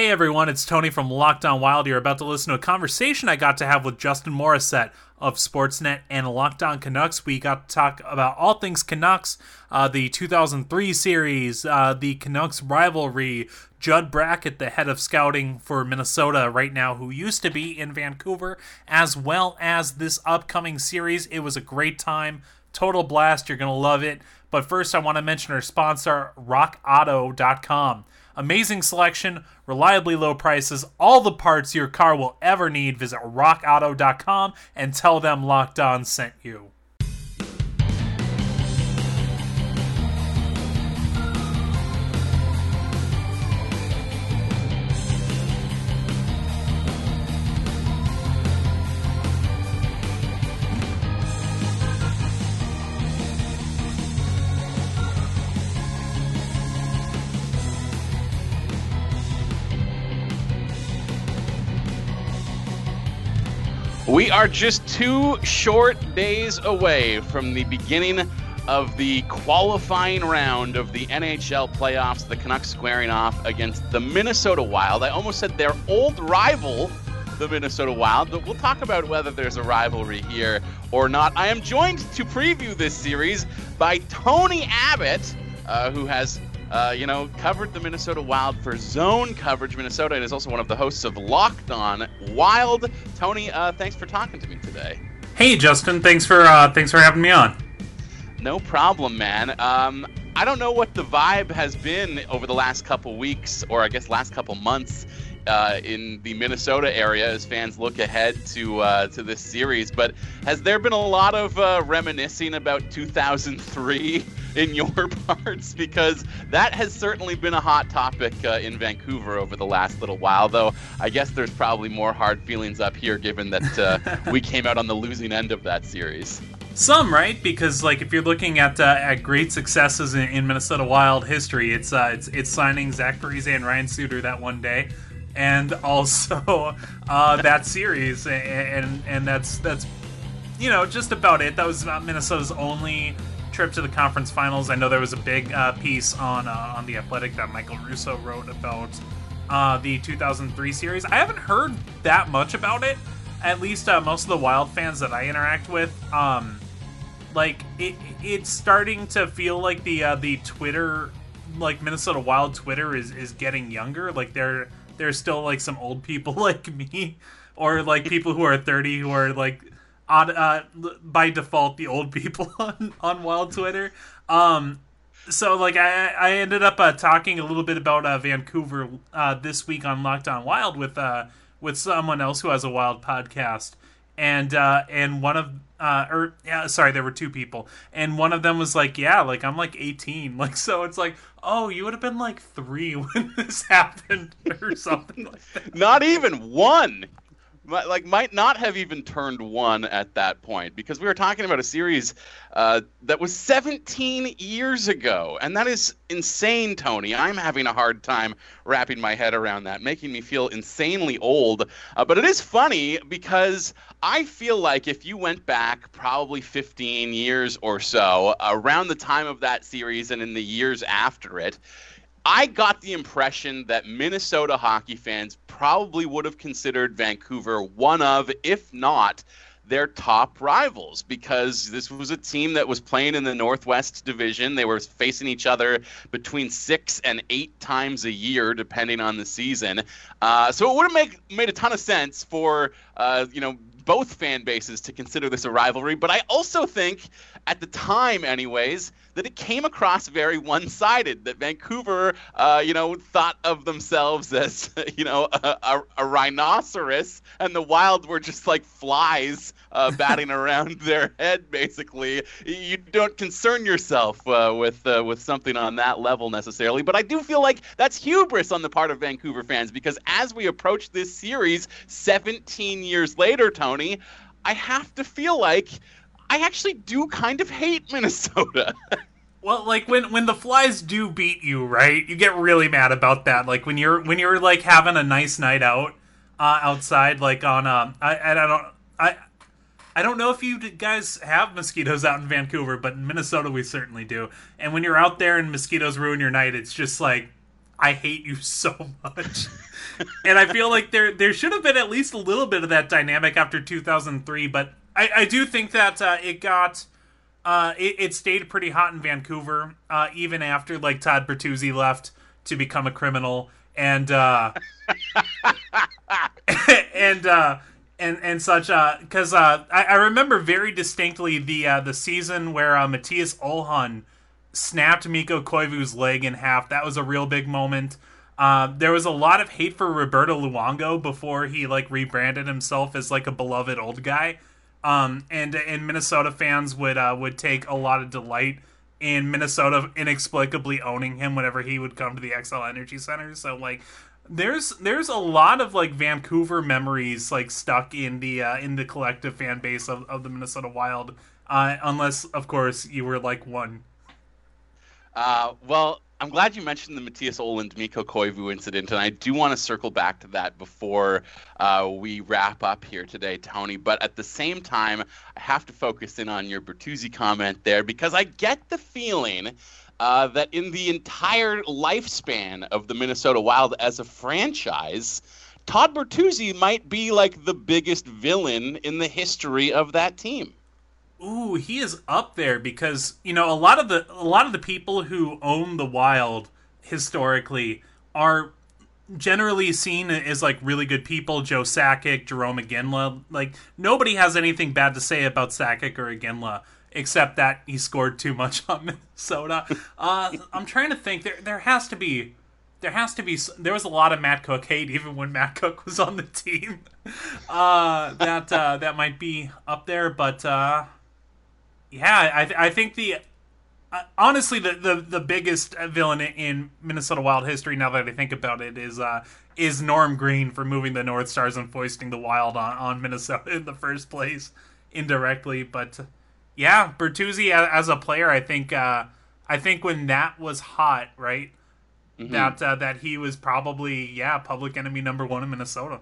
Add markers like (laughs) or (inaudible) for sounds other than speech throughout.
Hey everyone, it's Tony from Locked On Wild. You're about to listen to a conversation I got to have with Justin Morissette of Sportsnet and Locked On Canucks. We got to talk about all things Canucks, uh, the 2003 series, uh, the Canucks rivalry, Judd Brackett, the head of scouting for Minnesota right now, who used to be in Vancouver, as well as this upcoming series. It was a great time, total blast. You're going to love it. But first, I want to mention our sponsor, RockAuto.com. Amazing selection, reliably low prices, all the parts your car will ever need. Visit rockauto.com and tell them Locked On sent you. We are just two short days away from the beginning of the qualifying round of the NHL playoffs. The Canucks squaring off against the Minnesota Wild. I almost said their old rival, the Minnesota Wild, but we'll talk about whether there's a rivalry here or not. I am joined to preview this series by Tony Abbott, uh, who has uh, you know, covered the Minnesota Wild for Zone Coverage Minnesota and is also one of the hosts of Locked On Wild. Tony, uh, thanks for talking to me today. Hey, Justin. Thanks for uh, thanks for having me on. No problem, man. Um, I don't know what the vibe has been over the last couple weeks, or I guess last couple months, uh, in the Minnesota area as fans look ahead to uh, to this series. But has there been a lot of uh, reminiscing about 2003 in your (laughs) parts? Because that has certainly been a hot topic uh, in Vancouver over the last little while. Though I guess there's probably more hard feelings up here, given that uh, (laughs) we came out on the losing end of that series. Some right because like if you're looking at uh, at great successes in, in Minnesota Wild history, it's uh, it's it's signing Zach Parise and Ryan Suter that one day and (laughs) also uh, that series, and and that's that's you know just about it. That was Minnesota's only trip to the conference finals. I know there was a big uh, piece on uh, on the Athletic that Michael Russo wrote about uh, the 2003 series. I haven't heard that much about it. At least uh, most of the Wild fans that I interact with, um, like it, it's starting to feel like the uh, the Twitter, like Minnesota Wild Twitter is is getting younger. Like they're there's still like some old people (laughs) like me or like people who are 30 who are like uh, by default the old people (laughs) on on wild twitter um so like i i ended up uh, talking a little bit about uh, vancouver uh, this week on locked on wild with uh with someone else who has a wild podcast and uh and one of uh, or yeah, sorry, there were two people, and one of them was like, "Yeah, like I'm like 18, (laughs) like so." It's like, oh, you would have been like three (laughs) when this happened, or something like that. Not even one like might not have even turned one at that point because we were talking about a series uh, that was 17 years ago and that is insane tony. I'm having a hard time wrapping my head around that making me feel insanely old. Uh, but it is funny because i feel like if you went back probably 15 years or so around the time of that series and in the years after it I got the impression that Minnesota hockey fans probably would have considered Vancouver one of, if not, their top rivals because this was a team that was playing in the Northwest Division. They were facing each other between six and eight times a year, depending on the season. Uh, so it would have made made a ton of sense for uh, you know both fan bases to consider this a rivalry. But I also think, at the time, anyways, that it came across very one-sided. That Vancouver, uh, you know, thought of themselves as, (laughs) you know, a, a, a rhinoceros, and the Wild were just like flies uh, (laughs) batting around their head. Basically, you don't concern yourself uh, with uh, with something on that level necessarily. But I do feel like that's hubris on the part of Vancouver fans because as we approach this series, 17 years later, Tony, I have to feel like I actually do kind of hate (laughs) Minnesota. Well, like when when the flies do beat you, right? You get really mad about that. Like when you're when you're like having a nice night out uh, outside, like on um, I I don't I. I don't know if you guys have mosquitoes out in Vancouver, but in Minnesota we certainly do. And when you're out there and mosquitoes ruin your night, it's just like I hate you (laughs) so much. and I feel like there there should have been at least a little bit of that dynamic after 2003, but I, I do think that uh, it got uh, it, it, stayed pretty hot in Vancouver uh, even after like Todd Bertuzzi left to become a criminal and uh, (laughs) and uh, and and such because uh, I, I, remember very distinctly the uh, the season where uh, Mattias Öhlund snapped Mikko Koivu's leg in half. That was a real big moment. Uh, there was a lot of hate for Roberto Luongo before he like rebranded himself as like a beloved old guy. Um, and and Minnesota fans would uh, would take a lot of delight in Minnesota inexplicably owning him whenever he would come to the Xcel Energy Center. So like there's there's a lot of like Vancouver memories like stuck in the uh, in the collective fan base of, of the Minnesota Wild. Uh, unless of course you were like one. Uh, well, I'm glad you mentioned the Mattias Öhlund Mikko Koivu incident, and I do want to circle back to that before uh, we wrap up here today, Tony. But at the same time, I have to focus in on your Bertuzzi comment there because I get the feeling uh, that in the entire lifespan of the Minnesota Wild as a franchise, Todd Bertuzzi might be like the biggest villain in the history of that team. Ooh, he is up there because you know a lot of the a lot of the people who own the wild historically are generally seen as like really good people. Joe Sakic, Jerome Iginla, like nobody has anything bad to say about Sakic or Iginla except that he scored too much (laughs) on Minnesota. Uh, I'm trying to think. There there has to be there has to be there was a lot of Matt Cooke hate even when Matt Cooke was on the team. (laughs) Uh, that uh, that might be up there, but uh, yeah, I, th- I think the uh, honestly the, the the biggest villain in Minnesota Wild history, now that I think about it, is uh, is Norm Green for moving the North Stars and foisting the Wild on, on Minnesota (laughs) in the first place indirectly. But yeah, Bertuzzi as a player, I think uh, I think when that was hot, right, mm-hmm. that uh, that he was probably yeah public enemy number one in Minnesota.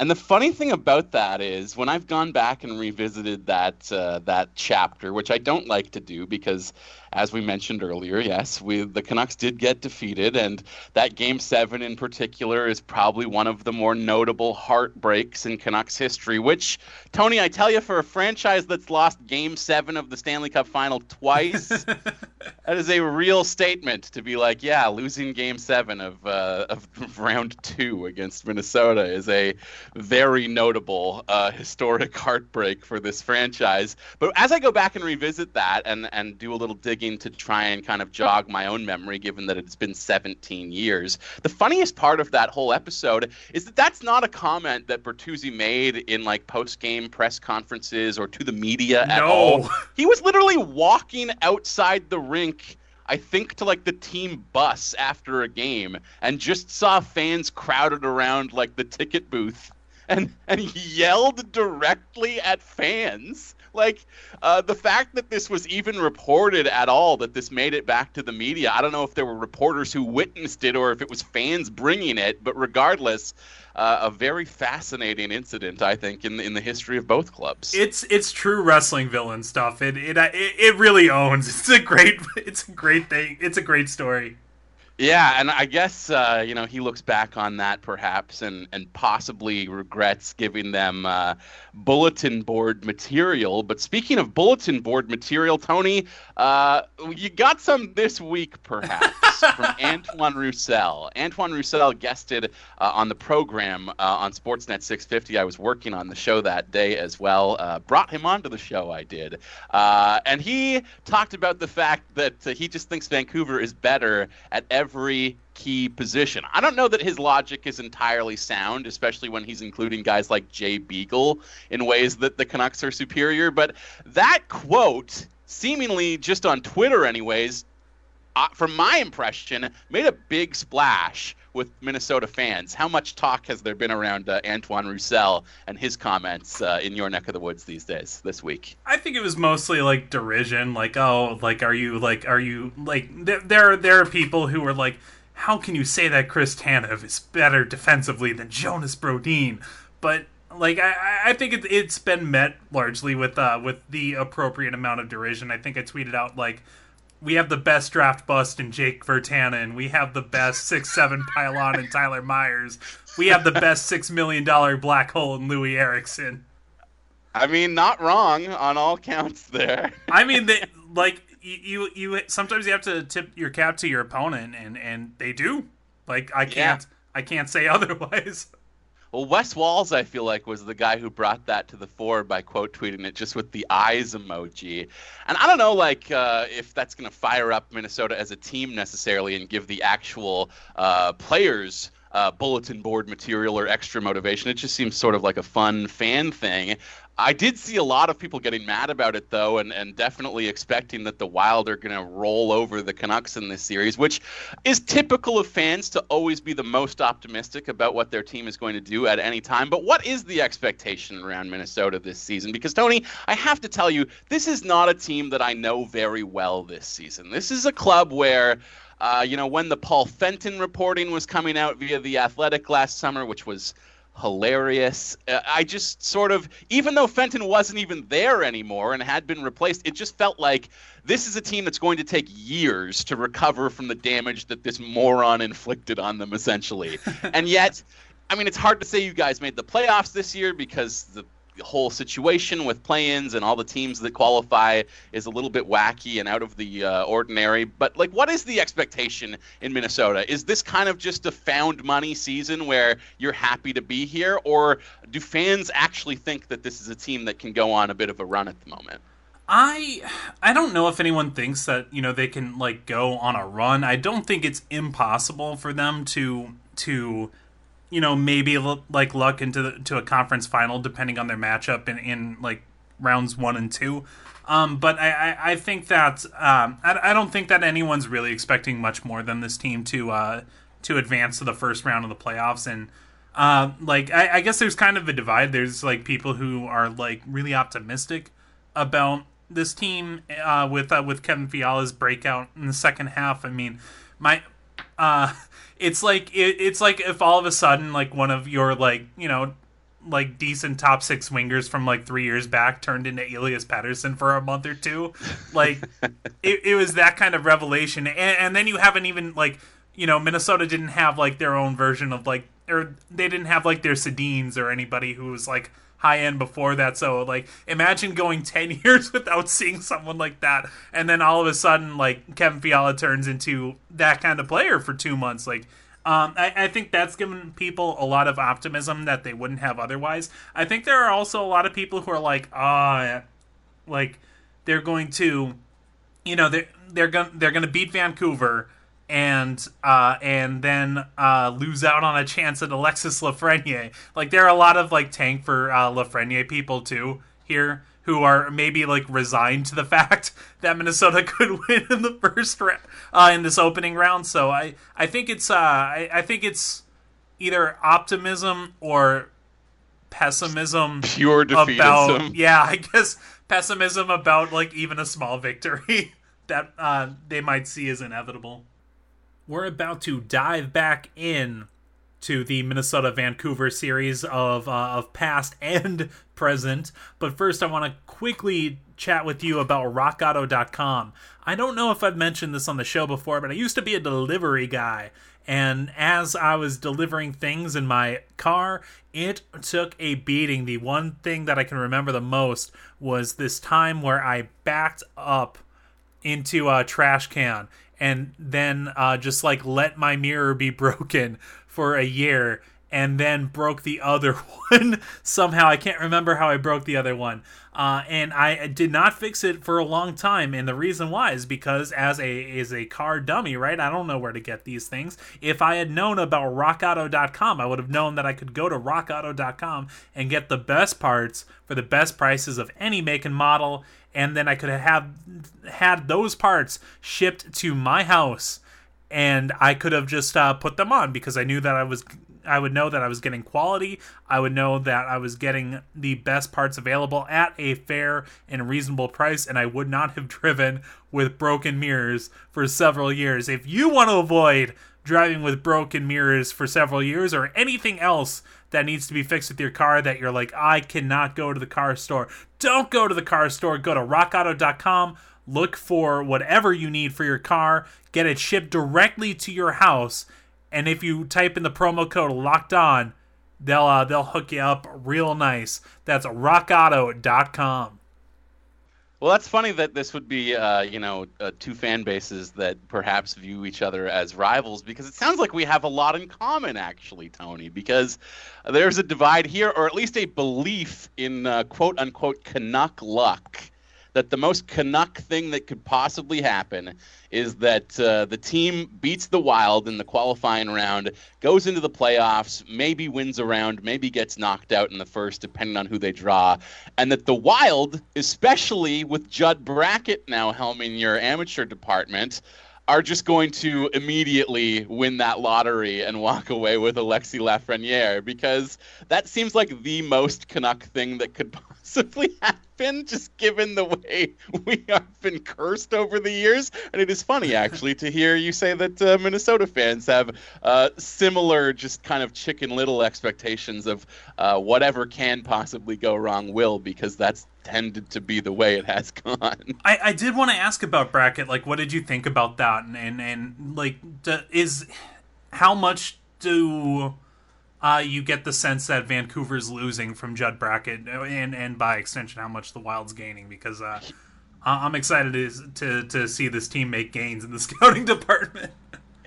And the funny thing about that is, when I've gone back and revisited that uh, that chapter, which I don't like to do because as we mentioned earlier, yes, we the Canucks did get defeated, and that Game Seven in particular is probably one of the more notable heartbreaks in Canucks history. Which, Tony, I tell you, for a franchise that's lost Game Seven of the Stanley Cup Final twice, (laughs) that is a real statement to be like, yeah, losing Game Seven of uh, of (laughs) round two against Minnesota is a very notable uh, historic (laughs) heartbreak for this franchise. But as I go back and revisit that and and do a little dig digging to try and kind of jog my own memory, given that it's been 17 years. The funniest part of that whole episode is that that's not a comment that Bertuzzi made in like post game press conferences or to the media at no. all. He was literally walking outside the rink. I think to like the team bus after a game and just saw fans crowded around like the ticket booth and and he yelled directly at fans like uh, the fact that this was even reported at all, that this made it back to the media. I don't know if there were reporters who witnessed it or if it was fans bringing it, but regardless, uh, a very fascinating incident, I think, in in the history of both clubs. It's it's true wrestling villain stuff. It it it really owns. (laughs) It's a great it's a great thing. It's a great story. Yeah, and I guess uh, you know he looks back on that perhaps and and possibly regrets giving them uh, bulletin board material. But speaking of bulletin board material, Tony, uh, you got some this week perhaps from Antoine Roussel. Antoine Roussel guested uh, on the program uh, on Sportsnet 650. I was working on the show that day as well. Uh, brought him onto the show. I did, and he talked about the fact that he just thinks Vancouver is better at every key position. I don't know that his logic is entirely sound, especially when he's including guys like Jay Beagle in ways that the Canucks are superior. But that quote, seemingly just on Twitter, anyways, uh, from my impression, made a big splash with Minnesota fans. How much talk has there been around uh, Antoine Roussel and his comments uh, in your neck of the woods these days, this week? I think it was mostly like derision, like oh, like are you like are you like there there, there are people who are like, how can you say that Chris Tanev is better defensively than Jonas Brodin? But like I, I think it, it's been met largely with uh with the appropriate amount of derision. I think I tweeted out like we have the best draft bust in Jake Virtanen. We have the best six seven pylon in Tyler Myers. We have the best six million dollar black hole in Loui Eriksson. I mean, not wrong on all counts there. (laughs) I mean, they, like you, you, you sometimes you have to tip your cap to your opponent, and and they do. Like I can't, yeah. I can't say (laughs) otherwise. Well, Wes Walz, I feel like, was the guy who brought that to the fore by quote tweeting it just with the eyes emoji. And I don't know, like, uh, if that's going to fire up Minnesota as a team necessarily and give the actual uh, players uh, bulletin board material or extra motivation. It just seems sort of like a fun fan thing. I did see a lot of people getting mad about it though, and, and definitely expecting that the Wild are going to roll over the Canucks in this series, which is typical of fans to always be the most optimistic about what their team is going to do at any time. But what is the expectation around Minnesota this season? Because Tony, I have to tell you, this is not a team that I know very well this season. This is a club where uh, you know, when the Paul Fenton reporting was coming out via The Athletic last summer, which was hilarious. Uh, I just sort of, even though Fenton wasn't even there anymore and had been replaced, it just felt like this is a team that's going to take years to recover from the damage that this moron inflicted on them, essentially. (laughs) and yet, I mean, it's hard to say you guys made the playoffs this year because the whole situation with play-ins and all the teams that qualify is a little bit wacky and out of the uh, ordinary. But like, what is the expectation in Minnesota? Is this kind of just a found money season where you're happy to be here, or do fans actually think that this is a team that can go on a bit of a run at the moment? I I don't know if anyone thinks that you know they can like go on a run. I don't think it's impossible for them to to you know maybe like luck into the, to a conference final depending on their matchup in, in like rounds one and two. Um, but I, I, I, think that um, I, I, don't think that anyone's really expecting much more than this team to uh, to advance to the first round of the playoffs. And uh, like I, I guess there's kind of a divide. There's like people who are like really optimistic about this team uh, with uh, with Kevin Fiala's breakout in the second half. I mean, my uh, it's like it, it's like if all of a sudden like one of your like you know like decent top six wingers from like three years back turned into Elias Pettersson for a month or two. Like (laughs) it, it was that kind of revelation, and, and then you haven't even like you know Minnesota didn't have like their own version of like or they didn't have like their Sedins or anybody who was like high end before that. So like imagine going (laughs) ten years without seeing someone like that, and then all of a sudden like Kevin Fiala turns into that kind of player for two months. Like um, I, I, think that's given people a lot of optimism that they wouldn't have otherwise. I think there are also a lot of people who are like, ah, like they're going to, you know, they're they're going they're going to beat Vancouver and uh, and then uh, lose out on a chance at Alexis Lafreniere. Like there are a lot of like tank for uh, Lafreniere people too here who are maybe like resigned to the (laughs) fact that Minnesota could win in the first round uh, in this opening round. So I I think it's uh, I, I think it's either optimism or pessimism pure defeatism. about (laughs) yeah I guess pessimism about like even a small victory (laughs) that uh, they might see as inevitable we're about to dive back in to the Minnesota Vancouver series of uh, of past (laughs) and present. But first, I want to quickly chat with you about RockAuto.com. I don't know if I've mentioned this on the show before, but I used to be a delivery guy. And as I was delivering things in my car, it took a beating. The one thing that I can remember the most was this time where I backed up into a trash can and then uh, just like let my mirror be (laughs) broken for a year and then broke the other (laughs) one somehow. I can't remember how I broke the other one. Uh, and I did not fix it for a long time. And the reason why is because as a as a car dummy, right? I don't know where to get these things. If I had known about rockauto.com, I would have known that I could go to rockauto.com and get the best parts for the best prices of any make and model and then I could have had those parts shipped to my house, and I could have just uh, put them on because I knew that I was. I would know that I was getting quality. I would know that I was getting the best parts available at a fair and reasonable price, and I would not have (laughs) driven with broken mirrors for several years. If you want to avoid driving with broken mirrors for several years or anything else that needs to be fixed with your car that you're like, I cannot go to the car store. Don't go to the car store. Go to rockauto.com. look for whatever you need for your car, get it shipped directly to your house, and if you type in the promo code locked on, they'll uh, they'll hook you up real nice. That's rockauto.com. Well, that's funny that this would be, uh, you know, uh, two fan bases that perhaps view each other as rivals because it sounds like we have a lot in common, actually, Tony. Because there's a divide here, or at least a belief in uh, quote unquote Canuck luck that the most Canuck thing that could possibly happen is that uh, the team beats the Wild in the qualifying round, goes into the playoffs, maybe wins a round, maybe gets knocked out in the first, depending on who they draw, and that the Wild, especially with Judd Brackett now helming your amateur department, are just going to immediately win that lottery and walk away with Alexi Lafreniere because that seems like the most Canuck thing that could (laughs) possibly happen, just given the way we have been cursed over the years. And it is funny, actually, to hear you say that uh, Minnesota fans have uh, similar, just kind of chicken little expectations of uh, whatever can possibly go wrong will, because that's tended to be the way it has (laughs) gone. I, I did want to ask about Brackett. Like, what did you think about that? And and, and like, is how much do uh, you get the sense that Vancouver's losing from Judd Brackett, and and by extension, how much the Wild's gaining? Because uh, I'm excited to, to to see this team make gains in the (laughs) scouting department.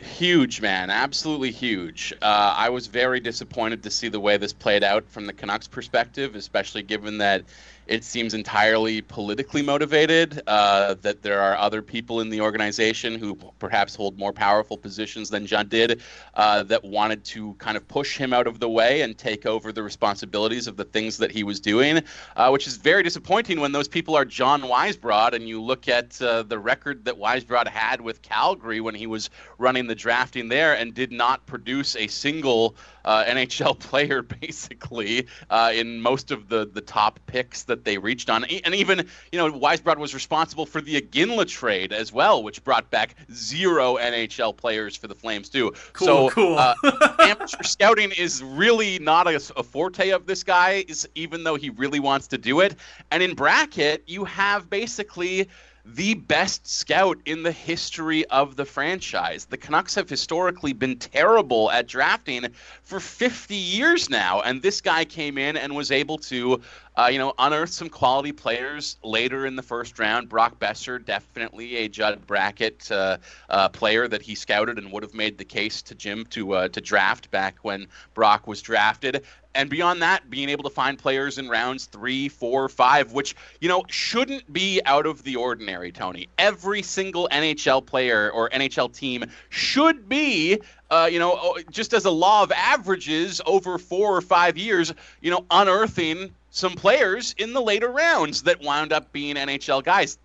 Huge, man. Absolutely huge. Uh, I was very disappointed to see the way this played out from the Canucks' perspective, especially given that it seems entirely politically motivated, uh, that there are other people in the organization who perhaps hold more powerful positions than John did uh, that wanted to kind of push him out of the way and take over the responsibilities of the things that he was doing, uh, which is very disappointing when those people are John Weisbrod and you look at uh, the record that Weisbrod had with Calgary when he was running the drafting there and did not produce a single uh, NHL (laughs) player basically uh, in most of the, the top picks that they reached on. And even, you know, Weisbrod was responsible for the Iginla trade as well, which brought back zero NHL players for the Flames, too. Cool, so, cool. uh, (laughs) amateur scouting is really not a, a forte of this guy, even though he really wants to do it. And in Brackett, you have basically the best scout in the history of the franchise. The Canucks have historically been terrible at drafting for 50 years now, and this guy came in and was able to, uh, you know, unearth some quality players later in the first round. Brock Boeser, definitely a Judd Brackett uh, uh, player that he scouted and would have made the case to Jim to uh, to draft back when Brock was drafted and beyond that, being able to find players in rounds three, four, five, which you know shouldn't be out of the ordinary. Tony, every single NHL player or NHL team should be, uh, you know, just as a law of averages over four or five years, you know, unearthing some players in the later rounds that wound up being NHL guys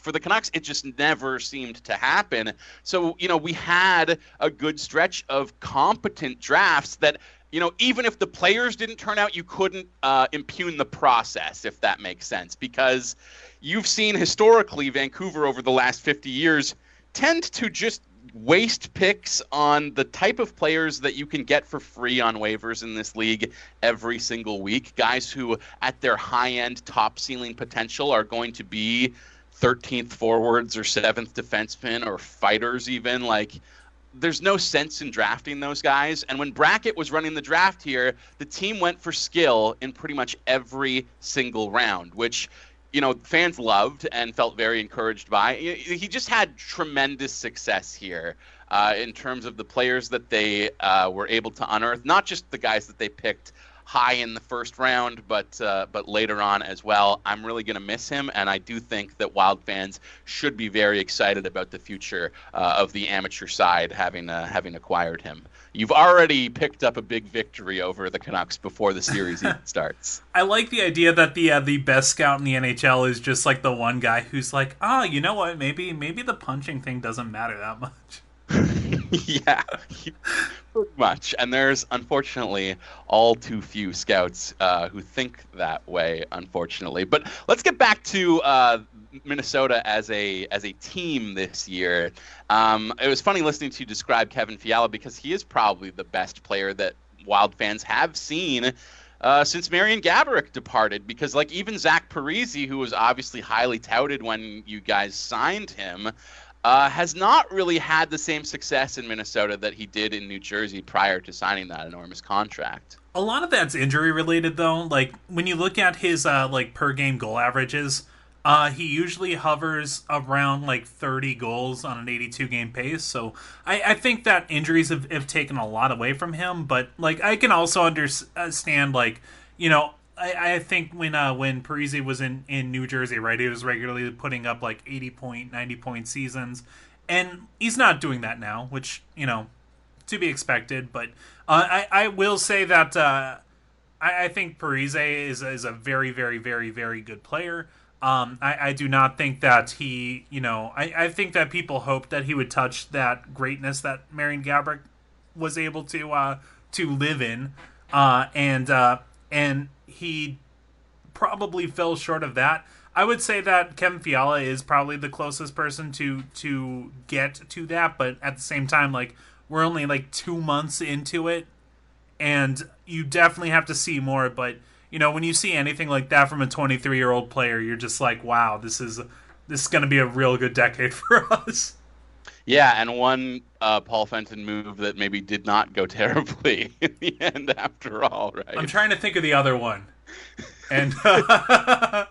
for the Canucks, it just never seemed to happen. So, you know, we had a good stretch of competent drafts that you know, even if the players didn't turn out, you couldn't uh, impugn the process, if that makes sense, because you've seen historically Vancouver over the last 50 years tend to just waste picks on the type of players that you can get for free on waivers in this league every single week. Guys who, at their high end, top ceiling potential, are going to be 13th forwards or 7th defensemen or fighters, even. Like, there's no sense in drafting those guys. And when Brackett was running the draft here, the team went for skill in pretty much every single round, which you know fans loved and felt very encouraged by. He just had tremendous success here. Uh, in terms of the players that they uh, were able to unearth, not just the guys that they picked high in the first round, but uh, but later on as well. I'm really going to miss him, and I do think that Wild fans should be very excited about the future uh, of the amateur side having uh, having acquired him. You've already picked up a big victory over the Canucks before the series even (laughs) starts. I like the idea that the uh, the best scout in the NHL is just like the one guy who's like, ah, oh, you know what? Maybe maybe the punching thing doesn't matter that much. (laughs) (laughs) yeah, pretty much. And there's unfortunately all too few scouts uh, who think that way. Unfortunately, but let's get back to uh, Minnesota as a as a team this year. Um, it was funny listening to you describe Kevin Fiala because he is probably the best player that Wild fans have seen uh, since Marian Gaborik departed. Because like even Zach Parise, who was obviously highly touted when you guys signed him, uh, has not really had the same success in Minnesota that he did in New Jersey prior to signing that enormous contract. A lot of that's injury related, though. Like when you look at his uh, like per game goal averages, uh, he usually hovers around like 30 goals on an 82 game pace. So I, I think that injuries have, have taken a lot away from him. But like I can also understand like you know I, I think when uh, when Parise was in, in New Jersey, right, he was regularly putting up like 80 point, 90 point seasons. And he's not doing that now, which, you know, to be expected. But uh, I, I will say that uh, I, I think Parise is, is a very, very, very, very good player. Um, I, I do not think that he, you know, I, I think that people hoped that he would touch that greatness that Marian Gaborik was able to uh, to live in, uh, and uh, and he probably fell short of that. I would say that Kevin Fiala is probably the closest person to to get to that, but at the same time, like we're only like two months into it, and you definitely have to see more. But you know, when you see anything like that from a 23 year old player, you're just like, wow, this is this is going to be a real good decade (laughs) for us. Yeah, and one uh, Paul Fenton move that maybe did not go (laughs) terribly in the end, after all, right? I'm trying to think of the other one, (laughs) and uh,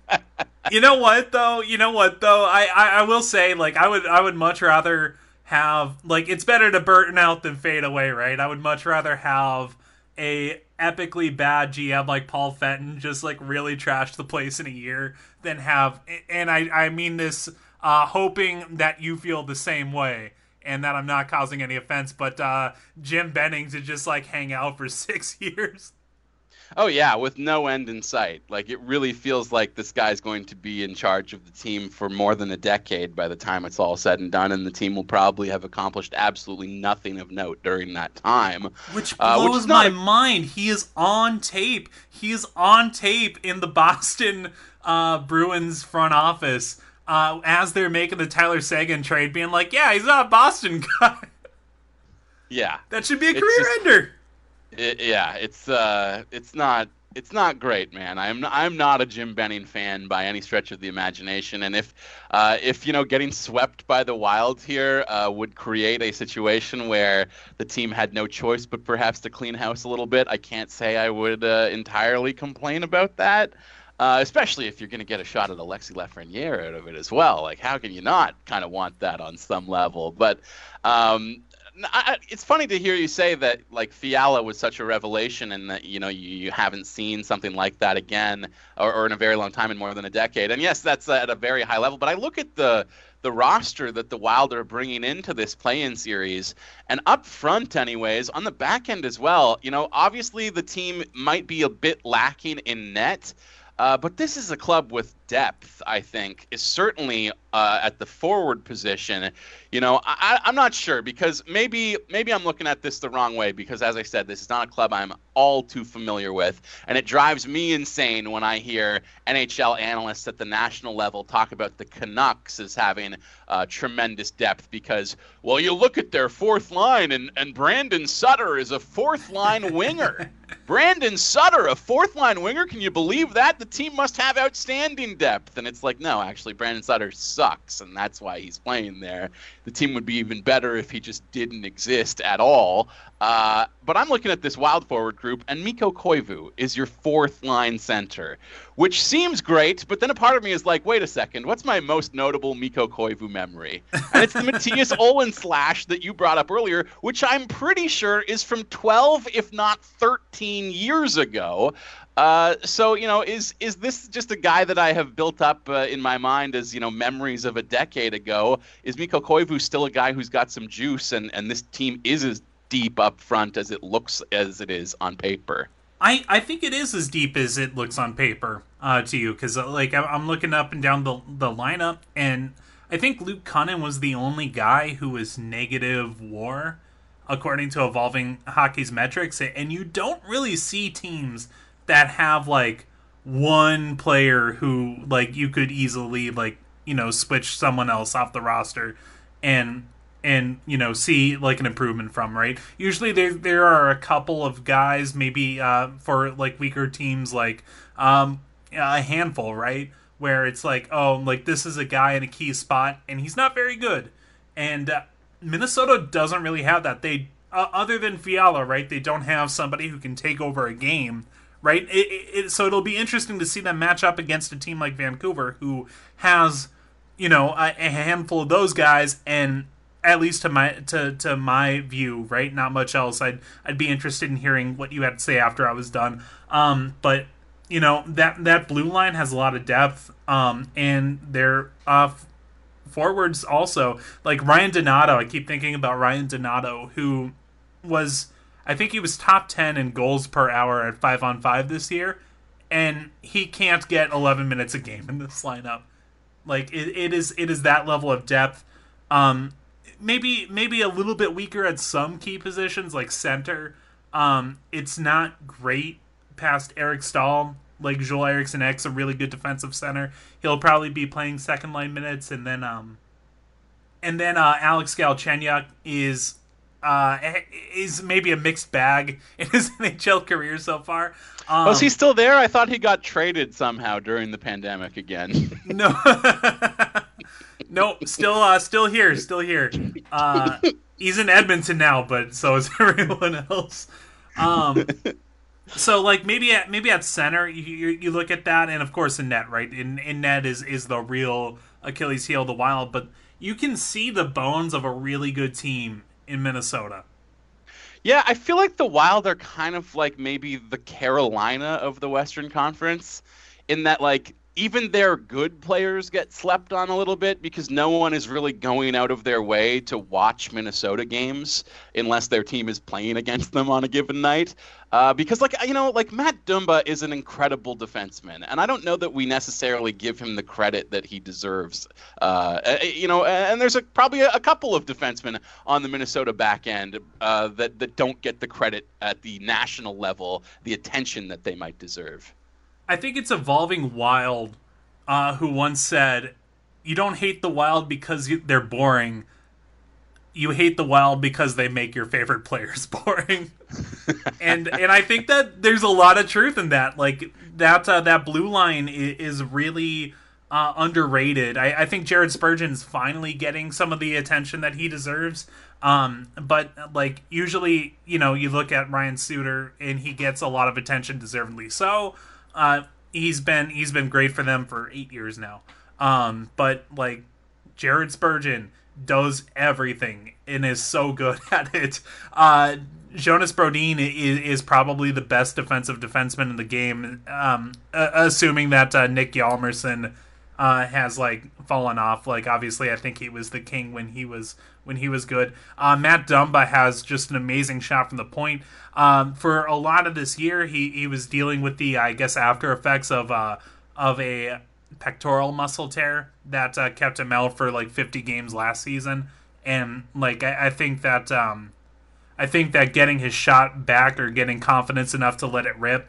(laughs) you know what though? You know what though? I, I I will say like I would I would much rather have like it's better to burn out than fade away, right? I would much rather have a epically bad GM like Paul Fenton just like really trash the place in a year than have and I I mean this uh hoping that you feel the same way and that I'm not causing any offense but uh Jim Benning to just like hang out for (laughs) 6 years. Oh yeah, with no end in sight. Like it really feels like this guy's going to be in charge of the team for more than a decade by the time it's all said and done, and the team will probably have accomplished absolutely nothing of note during that time. Which blows uh, which my a... mind. He is on tape. He is on tape in the (laughs) Boston uh, Bruins front office uh, as they're making the Tyler Seguin trade, being like, "Yeah, he's not a Boston (laughs) guy." Yeah, that should be a career just... ender. It, yeah, it's uh, it's not it's not great, man. I'm I'm not a Jim Benning fan by any stretch of the imagination. And if uh, if you know getting swept by the Wild here uh, would create a situation where the team had no choice but perhaps to clean house a little bit, I can't say I would uh, entirely complain about that. Uh, especially if you're going to get a shot at Alexi Lafreniere out of it as well. Like, how can you not kind of want that on some level? But um, I, it's funny to hear you say that like Fiala was such a revelation, and that you know you, you haven't seen something like that again, or, or, in a very long time, in more than a decade. And yes, that's at a very high level. But I look at the the roster that the Wild are bringing into this play-in series, and up front, anyways, on the back end as well. You know, obviously the team might be a bit lacking in net. Uh, but this is a club with depth, I think, is certainly uh, at the forward position. You know, I, am not sure because maybe maybe I'm looking at this the wrong way because, as I said, this is not a club I'm all too familiar with, and it drives me insane when I hear NHL analysts at the national level talk about the Canucks as having uh, tremendous depth because, well, you look at their fourth line, and, and Brandon Sutter is a fourth line winger. (laughs) Brandon Sutter, a fourth line winger. Can you believe that? The team must have outstanding depth. And it's like, no, actually, Brandon Sutter sucks, and that's why he's playing there. The team would be even better if he just didn't exist at all. Uh, but I'm looking at this wild forward group, and Mikko Koivu is your fourth line center, which seems great. But then a part of me is like, wait a second, what's my most notable Mikko Koivu memory? And it's the (laughs) Mattias Ohlund slash that you brought up earlier, which I'm pretty sure is from 12, if not 13 years ago. Uh, so you know, is is this just a guy that I have built up uh, in my mind as you know memories of a decade ago? Is Mikko Koivu still a guy who's got some juice, and and this team is as deep up front as it looks as it is on paper? I, I think it is as deep as it looks on paper uh, to you because uh, like I'm looking up and down the the lineup and I think Luke Kunin was the only guy who was negative WAR according to evolving hockey's metrics and you don't really see teams that have like one player who like you could easily like you know switch someone else off the roster and and you know see like an improvement from right? Usually there there are a couple of guys maybe uh, for like weaker teams like um, a handful right? Where it's like oh like this is a guy in a key spot and he's not very good. And uh, Minnesota doesn't really have that. They uh, other than Fiala right they don't have somebody who can take over a game right? It, it, it, so it'll be interesting to see them match up against a team like Vancouver who has you know a, a handful of those guys and at least to my to to my view, right? Not much else. I'd I'd be interested in hearing what you had to say after I was done. Um, but you know that that blue line has a lot of depth, um, and their uh, forwards also like Ryan Donato. I keep thinking about Ryan Donato, who was I think he was top ten in goals per hour at five on five this year, and he can't get eleven minutes a game in this lineup. Like it, it is it is that level of depth. Um, maybe maybe a little bit weaker at some key positions like center. Um, it's not great past Eric Staal. Like Joel Eriksson Ek's a really good defensive center. He'll probably be playing second line minutes, and then um, and then uh, Alex Galchenyuk is uh is maybe a mixed bag (laughs) in his NHL career so far. Um, Was he still there? I thought he got traded somehow during the pandemic again. no. (laughs) (laughs) nope, still uh, still here, still here. Uh, he's in Edmonton now, but so is (laughs) everyone else. Um, so like maybe at maybe at center you, you look at that, and of course in net, right? In in net is is the real Achilles heel, the Wild, but you can see the bones of a really good team in Minnesota. Yeah, I feel like the Wild are kind of like maybe the Carolina of the Western Conference in that like even their good players get slept on a little bit because no one is really going out of their way to watch Minnesota games unless their team is playing against them on a given night. Uh, because, like, you know, like Matt Dumba is an incredible defenseman, and I don't know that we necessarily give him the credit that he deserves. Uh, you know, and there's a, probably a, couple of defensemen on the Minnesota back end uh, that, that don't get the credit at the national level, the attention that they might deserve. I think it's evolving wild. Uh, who once said, "You don't hate the wild because you, they're boring. You hate the wild because they make your favorite players (laughs) boring." and and I think that there's a lot of truth in that. Like that uh, that blue line is, really. Uh, underrated. I, I, think Jared Spurgeon's finally getting some of the attention that he deserves. Um, but like usually, you know, you look at Ryan Suter and he gets a lot of attention, deservedly so. Uh, he's been he's been great for them for eight years now. Um, but like Jared Spurgeon does everything and is so good (laughs) at it. Uh, Jonas Brodin is, is probably the best defensive defenseman in the game, um, uh, assuming that uh, Nick Hjalmarsson uh, has like fallen off. Like obviously, I think he was the king when he was when he was good. Uh, Matt Dumba has just an amazing shot from the point. Um, for a lot of this year, he he was dealing with the I guess after effects of uh, of a pectoral muscle tear that uh, kept him out for like 50 games last season. And like I, I think that um, I think that getting his shot back or getting confidence enough to let it rip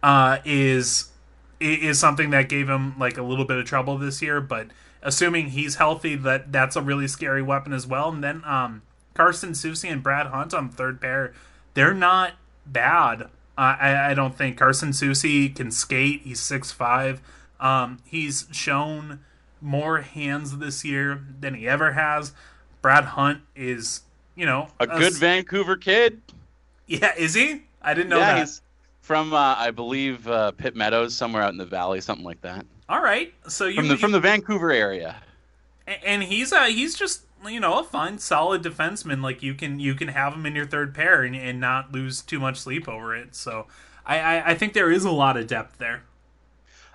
uh, is is something that gave him like a little bit of trouble this year. But assuming he's healthy, that that's a really scary weapon as well. And then um, Carson Soucy and Brad Hunt on third pair, they're not bad. Uh, I, I don't think Carson Soucy can skate. He's six five. Um, he's shown more hands this year than he ever has. Brad Hunt is, you know, a, a good Vancouver kid. Yeah, is he? I didn't know yeah, that from uh, I believe uh, Pitt Meadows, somewhere out in the valley, something like that. All right, so you from the, you, from the Vancouver area, and he's uh he's just you know a fine solid defenseman. Like you can you can have him in your third pair and, and not lose too much sleep over it. So I, I I think there is a lot of depth there.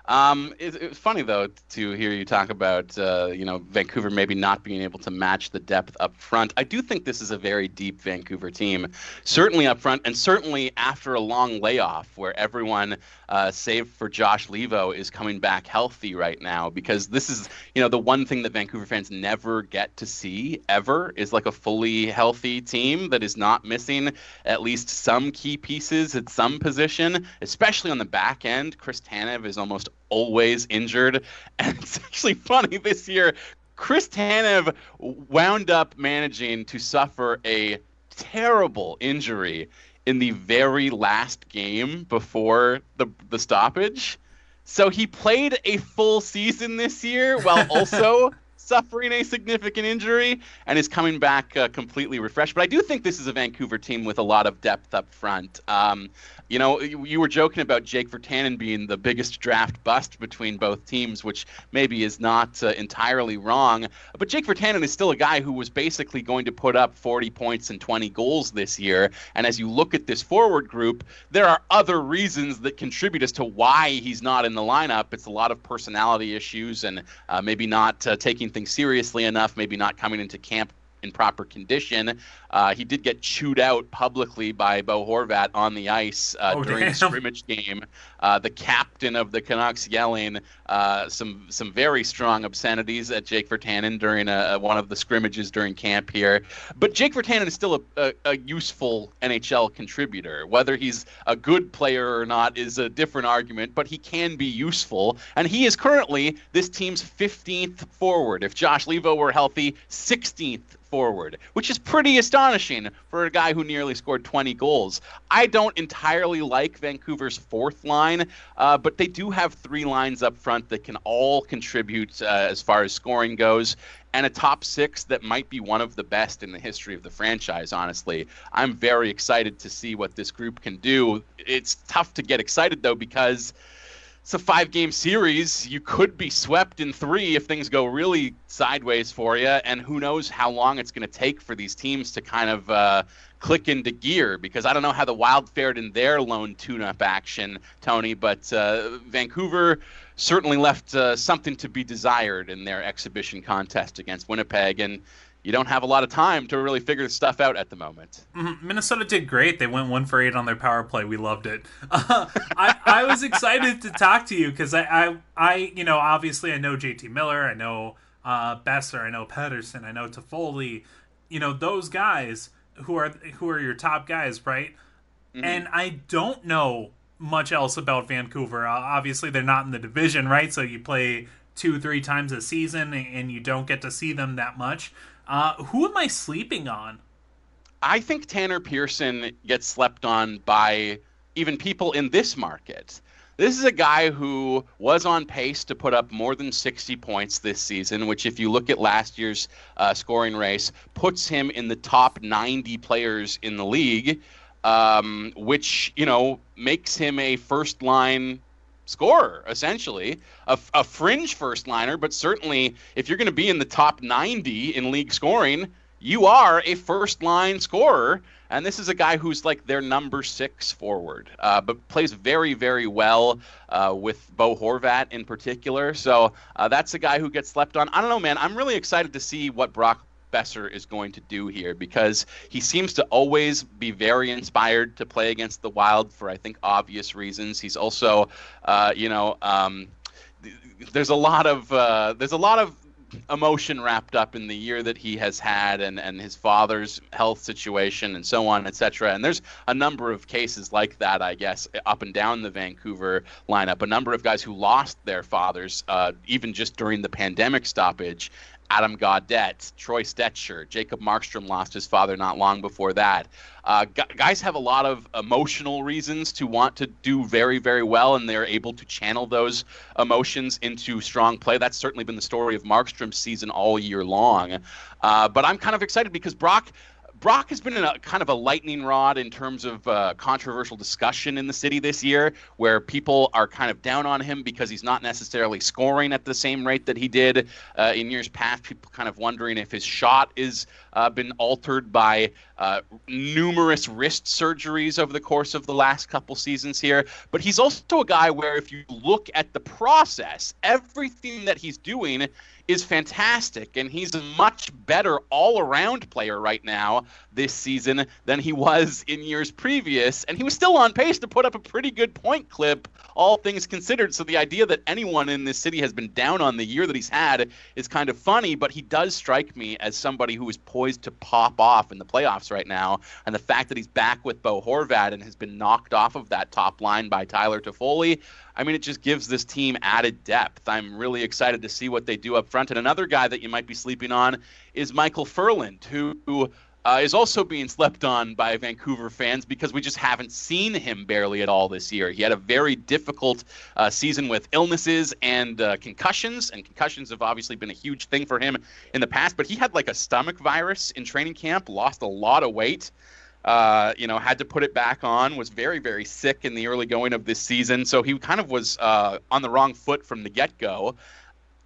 Um, it, it, was funny though to hear you talk about uh, you know Vancouver maybe not being able to match the depth up front. I do think this is a very deep Vancouver team, certainly up front, and certainly after a long layoff where everyone, uh, save for Josh Leivo, is coming back healthy right now. Because this is you know the one thing that Vancouver fans never get to see ever is like a fully healthy team that is not missing at least some key pieces at some position, especially on the back end. Chris Tanev is almost always injured. (laughs) And it's actually funny this year. Chris Tanev wound up managing to suffer a terrible injury in the very last game before the the stoppage. So he played a full season this year while (laughs) also suffering a significant injury and is coming back uh, completely refreshed. But I do think this is a Vancouver team with a lot of depth up front. Um, you know, you were joking about Jake Virtanen being the biggest draft bust between both teams, which maybe is not uh, entirely wrong. But Jake Virtanen is still a guy who was basically going to put up 40 points and 20 goals this year. And as you look at this forward group, there are other reasons that contribute as to why he's not in the lineup. It's a lot of personality issues and uh, maybe not uh, taking things seriously enough, maybe not coming into camp in proper condition. Uh, he did get chewed out publicly by Bo Horvat on the ice uh, oh, during damn. the scrimmage game. Uh, the captain of the Canucks yelling uh, some some very strong obscenities at Jake Virtanen during a, one of the scrimmages during camp here. But Jake Virtanen is still a, a, a useful NHL contributor. Whether he's a good player or not is a different argument, but he can be useful. And he is currently this team's 15th forward. If Josh Leivo were healthy, 16th forward, which is pretty astonishing for a guy who nearly scored 20 goals. I don't entirely like Vancouver's fourth line, uh, but they do have three lines up front that can all contribute uh, as far as scoring goes. And a top six that might be one of the best in the history of the franchise, honestly. I'm very excited to see what this group can do. It's tough to get excited, though, because it's a five game series. You could be swept in three if things go really sideways for you. And who knows how long it's going to take for these teams to kind of uh, click into gear because I don't know how the Wild fared in their lone tune up action, Tony, but uh, Vancouver certainly left uh, something to be desired in their exhibition contest against Winnipeg. And you don't have a lot of time to really figure this stuff out at the moment. Mm-hmm. Minnesota did great. They went one for eight on their power play. We loved it. Uh, (laughs) I, I was excited to talk to you because I, I, I, you know, obviously I know JT Miller, I know uh, Boeser, I know Pettersson, I know Toffoli. You know those guys who are who are your top guys, right? Mm-hmm. And I don't know much else about Vancouver. Uh, obviously, they're not in the division, right? So you play two, three times a season, and you don't get to see them that much. Uh, who am I sleeping on? I think Tanner Pearson gets slept on by even people in this market. This is a guy who was on pace to put up more than 60 points this season, which, if you look at last year's uh, scoring race, puts him in the top 90 players in the league, um, which, you know, makes him a first line scorer, essentially, a, a fringe first liner, but certainly if you're going to be in the top 90 in league scoring, you are a first line scorer. And this is a guy who's like their number six forward, uh, but plays very, very well uh, with Bo Horvat in particular. So uh, that's a guy who gets slept on. I don't know, man. I'm really excited to see what Brock Boeser is going to do here because he seems to always be very inspired to play against the Wild for I think obvious reasons. He's also, uh, you know, um, there's a lot of uh, there's a lot of emotion wrapped up in the year that he has had and, and his father's health situation and so on, etc. And there's a number of cases like that, I guess, up and down the Vancouver lineup. A number of guys who lost their fathers, uh, even just during the pandemic stoppage, Adam Gaudette, Troy Stecher, Jacob Markstrom lost his father not long before that. Uh, guys have a lot of emotional reasons to want to do very, very well, and they're able to channel those emotions into strong play. That's certainly been the story of Markstrom's season all year long. Uh, but I'm kind of excited because Brock Brock has been a kind of a lightning rod in terms of uh, controversial discussion in the city this year, where people are kind of down on him because he's not necessarily scoring at the same rate that he did uh, in years past. People kind of wondering if his shot is uh, been altered by uh, numerous wrist surgeries over the course of the last couple seasons here. But he's also a guy where, if you look at the process, everything that he's doing is fantastic, and he's a much better all around player right now this season than he was in years previous. And he was still on pace to put up a pretty good point clip, all things considered. So the idea that anyone in this city has been down on the year that he's had is kind of funny, but he does strike me as somebody who is poised poised to pop off in the playoffs right now. And the fact that he's back with Bo Horvat and has been knocked off of that top line by Tyler Toffoli, I mean, it just gives this team added depth. I'm really excited to see what they do up front. And another guy that you might be sleeping on is Michael Ferland, who uh, is also being slept on by Vancouver fans because we just haven't seen him barely at all this year. He had a very difficult uh, season with illnesses and uh, concussions, and concussions have obviously been a huge thing for him in the past. But he had like a stomach virus in training camp, lost a lot of weight. Uh, you know, had to put it back on. Was very, very sick in the early going of this season, so he kind of was uh, on the wrong foot from the get-go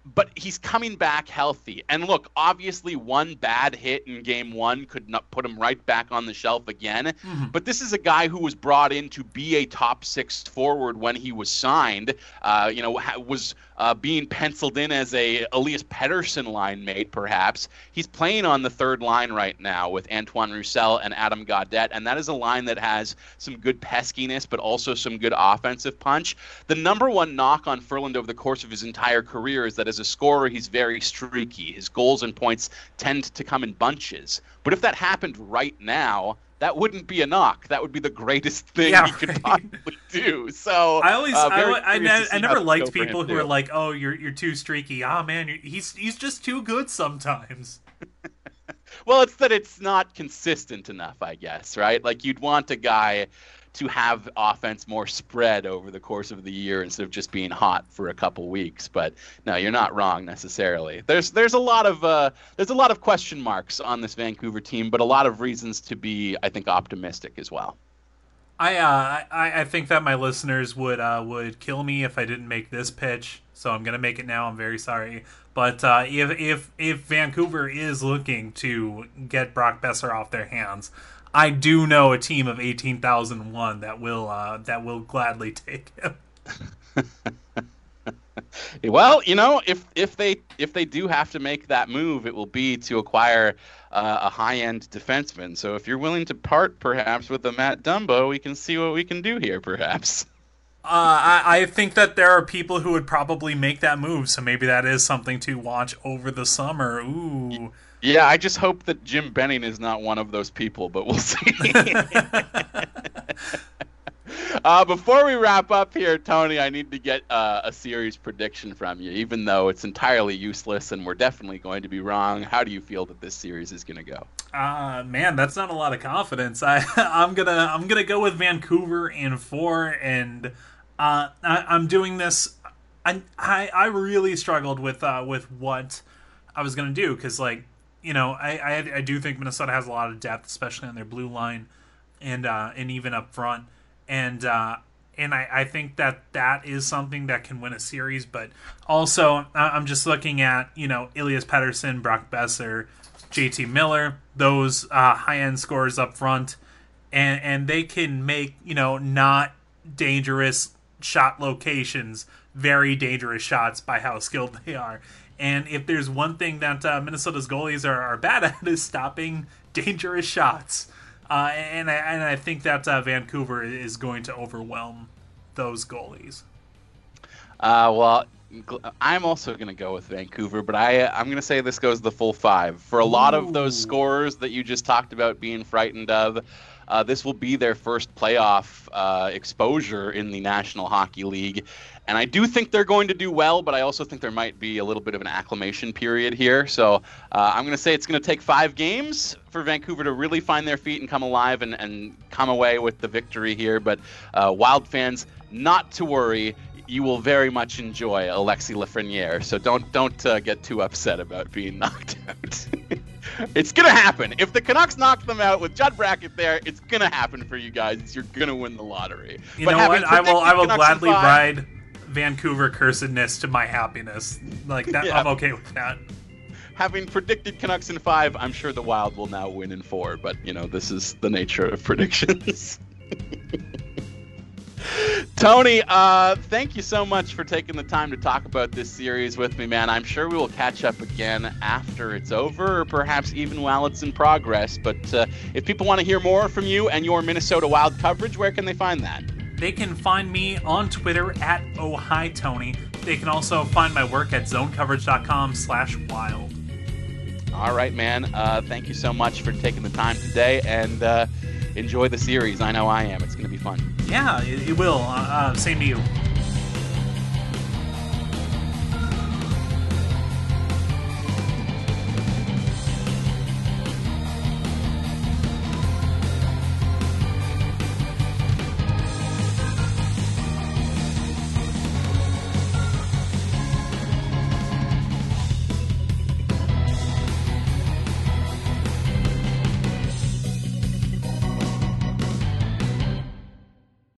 but he's coming back healthy. And look, obviously, one bad hit in game one could not put him right back on the shelf again. Mm-hmm. But this is a guy who was brought in to be a top six forward when he was signed. Uh, you know, was uh, being penciled in as a Elias Pettersson line mate, perhaps. He's playing on the third line right now with Antoine Roussel and Adam Gaudette, and that is a line that has some good peskiness, but also some good offensive punch. The number one knock on Ferland over the course of his entire career is that as a scorer, he's very streaky. His goals and points tend to come in bunches. But if that happened right now, that wouldn't be a knock. That would be the greatest thing yeah, you could possibly (laughs) do. So I always, uh, I, I, I, I never liked people who are like, "Oh, you're you're too streaky." Ah, oh, man, he's he's just too good sometimes. (laughs) well, it's that it's not consistent enough, I guess, right? Like you'd want a guy to have offense more spread over the course of the year instead of just being hot for a couple weeks. But no, you're not wrong necessarily. There's there's a lot of uh, there's a lot of question marks on this Vancouver team, but a lot of reasons to be, I think, optimistic as well. I uh, I, I think that my listeners would uh, would kill me if I didn't make this pitch. So I'm gonna make it now. I'm very sorry, but uh, if if if Vancouver is looking to get Brock Boeser off their hands, I do know a team of eighteen thousand one that will uh, that will gladly take him. (laughs) (laughs) well, you know, if if they if they do have to make that move, it will be to acquire uh, a high end defenseman. So if you're willing to part, perhaps with a Matt Dumba, we can see what we can do here, perhaps. (laughs) Uh, I, I think that there are people who would probably make that move, so maybe that is something to watch over the summer. Ooh. Yeah, I just hope that Jim Benning is not one of those people, but we'll see. (laughs) uh, before we wrap up here, Tony, I need to get uh, a series prediction from you, even though it's entirely useless and we're definitely going to be wrong. How do you feel that this series is going to go? Uh, man, that's not a lot of confidence. (laughs) I, I'm gonna, I'm gonna go with Vancouver in four, and uh, I, am doing this. I, I, I really struggled with, uh, with what I was gonna do because, like, you know, I, I, I do think Minnesota has a lot of depth, especially on their blue line, and uh, and even up front, and uh, and I, I think that that is something that can win a series. But also, I'm just looking at you know Elias Pettersson, Brock Boeser, JT Miller, those uh, high end scorers up front, and and they can make you know not dangerous shot locations very dangerous shots by how skilled (laughs) they are. And if there's one thing that uh, Minnesota's goalies are, are bad (laughs) at is stopping dangerous shots. Uh, and, I, and I think that uh, Vancouver is going to overwhelm those goalies. Uh, well, I'm also going to go with Vancouver, but I I'm going to say this goes the full five. For a lot of those scorers that you just talked about being frightened of, uh, this will be their first playoff uh, exposure in the National Hockey League. And I do think they're going to do well, but I also think there might be a little bit of an acclimation period here. So uh, I'm going to say it's going to take five games for Vancouver to really find their feet and come alive and, and come away with the victory here. But uh, Wild fans, not to worry. You will very much enjoy Alexis Lafreniere, so don't don't uh, get too upset about being (laughs) knocked out. (laughs) it's gonna happen. If the Canucks knock them out with Judd Brackett there, it's gonna happen for you guys. You're gonna win the lottery. You but know what? I will. I will gladly ride Vancouver cursedness to my happiness. Like that, yeah. I'm okay with that. Having predicted Canucks in five, I'm sure the Wild will now win in four. But you know, this is the nature of (laughs) predictions. Tony, uh, thank you so much for taking the time to talk about this series with me, man. I'm sure we will catch up again after it's over, or perhaps even while it's in progress. But uh, if people want to hear more from you and your Minnesota Wild coverage, where can they find that? They can find me on Twitter at Oh Hi Tony. They can also find my work at zonecoverage.com slash wild. All right, man. Uh, thank you so much for taking the time today, and uh, enjoy the series. I know I am. It's going to be fun. Yeah, it, it will. Uh, uh, same to you.